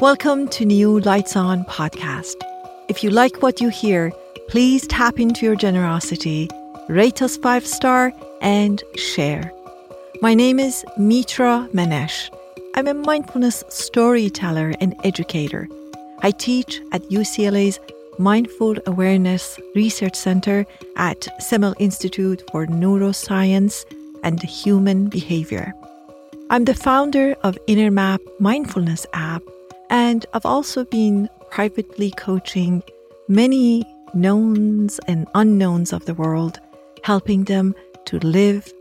Welcome to new Lights On podcast. If you like what you hear, please tap into your generosity, rate us five star, and share. My name is Mitra Manesh. I'm a mindfulness storyteller and educator. I teach at UCLA's Mindful Awareness Research Center at Semel Institute for Neuroscience and Human Behavior. I'm the founder of InnerMap Mindfulness app, and I've also been privately coaching many knowns and unknowns of the world, helping them to live,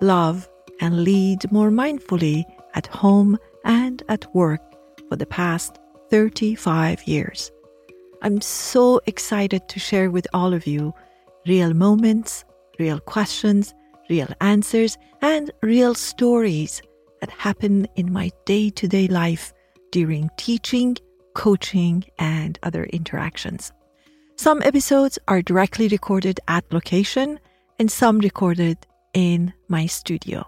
love, and lead more mindfully at home and at work for the past 35 years. I'm so excited to share with all of you real moments, real questions, real answers, and real stories that happen in my day to day life during teaching, coaching, and other interactions. Some episodes are directly recorded at location and some recorded in my studio.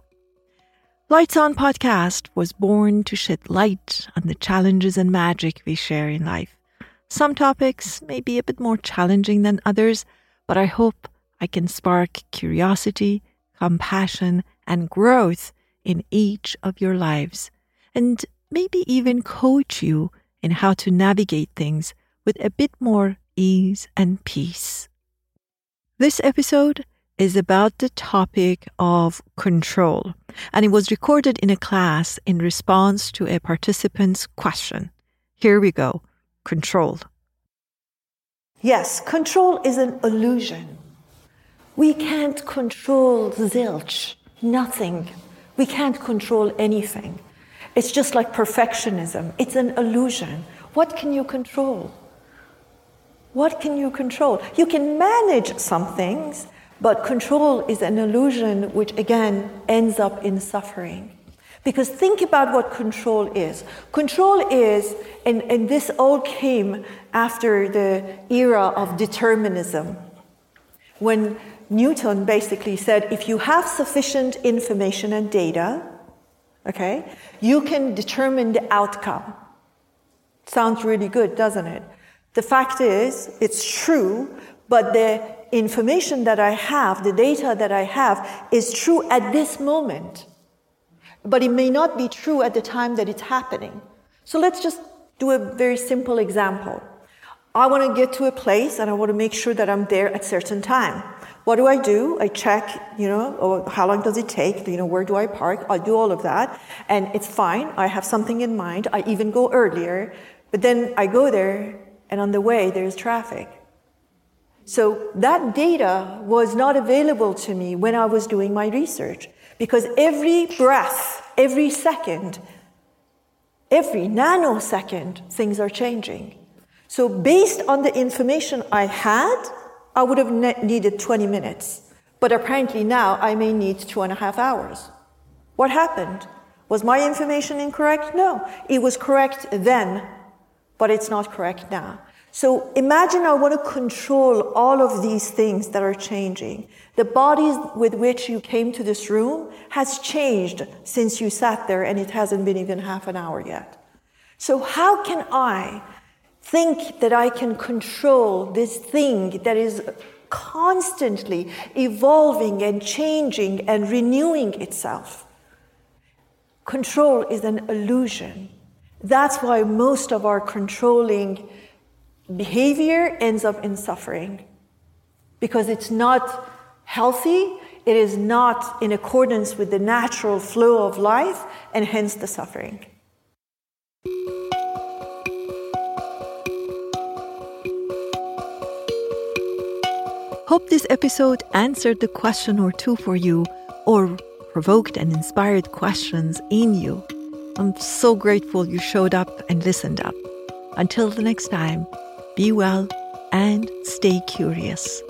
Lights On podcast was born to shed light on the challenges and magic we share in life. Some topics may be a bit more challenging than others, but I hope I can spark curiosity, compassion, and growth in each of your lives, and maybe even coach you in how to navigate things with a bit more ease and peace. This episode is about the topic of control, and it was recorded in a class in response to a participant's question. Here we go control. Yes, control is an illusion. We can't control zilch, nothing. We can't control anything. It's just like perfectionism. It's an illusion. What can you control? What can you control? You can manage some things, but control is an illusion which again ends up in suffering. Because think about what control is. Control is, and, and this all came after the era of determinism, when Newton basically said if you have sufficient information and data, okay, you can determine the outcome. Sounds really good, doesn't it? The fact is, it's true, but the information that I have, the data that I have, is true at this moment. But it may not be true at the time that it's happening. So let's just do a very simple example. I want to get to a place and I want to make sure that I'm there at certain time. What do I do? I check, you know, oh, how long does it take? You know, where do I park? I do all of that. And it's fine. I have something in mind. I even go earlier. But then I go there, and on the way, there's traffic. So that data was not available to me when I was doing my research. Because every breath, every second, every nanosecond, things are changing. So, based on the information I had, I would have ne- needed 20 minutes. But apparently now I may need two and a half hours. What happened? Was my information incorrect? No. It was correct then, but it's not correct now. So imagine I want to control all of these things that are changing. The body with which you came to this room has changed since you sat there and it hasn't been even half an hour yet. So how can I think that I can control this thing that is constantly evolving and changing and renewing itself. Control is an illusion. That's why most of our controlling behavior ends up in suffering because it's not healthy, it is not in accordance with the natural flow of life, and hence the suffering. Hope this episode answered the question or two for you or provoked and inspired questions in you. I'm so grateful you showed up and listened up. Until the next time, be well and stay curious.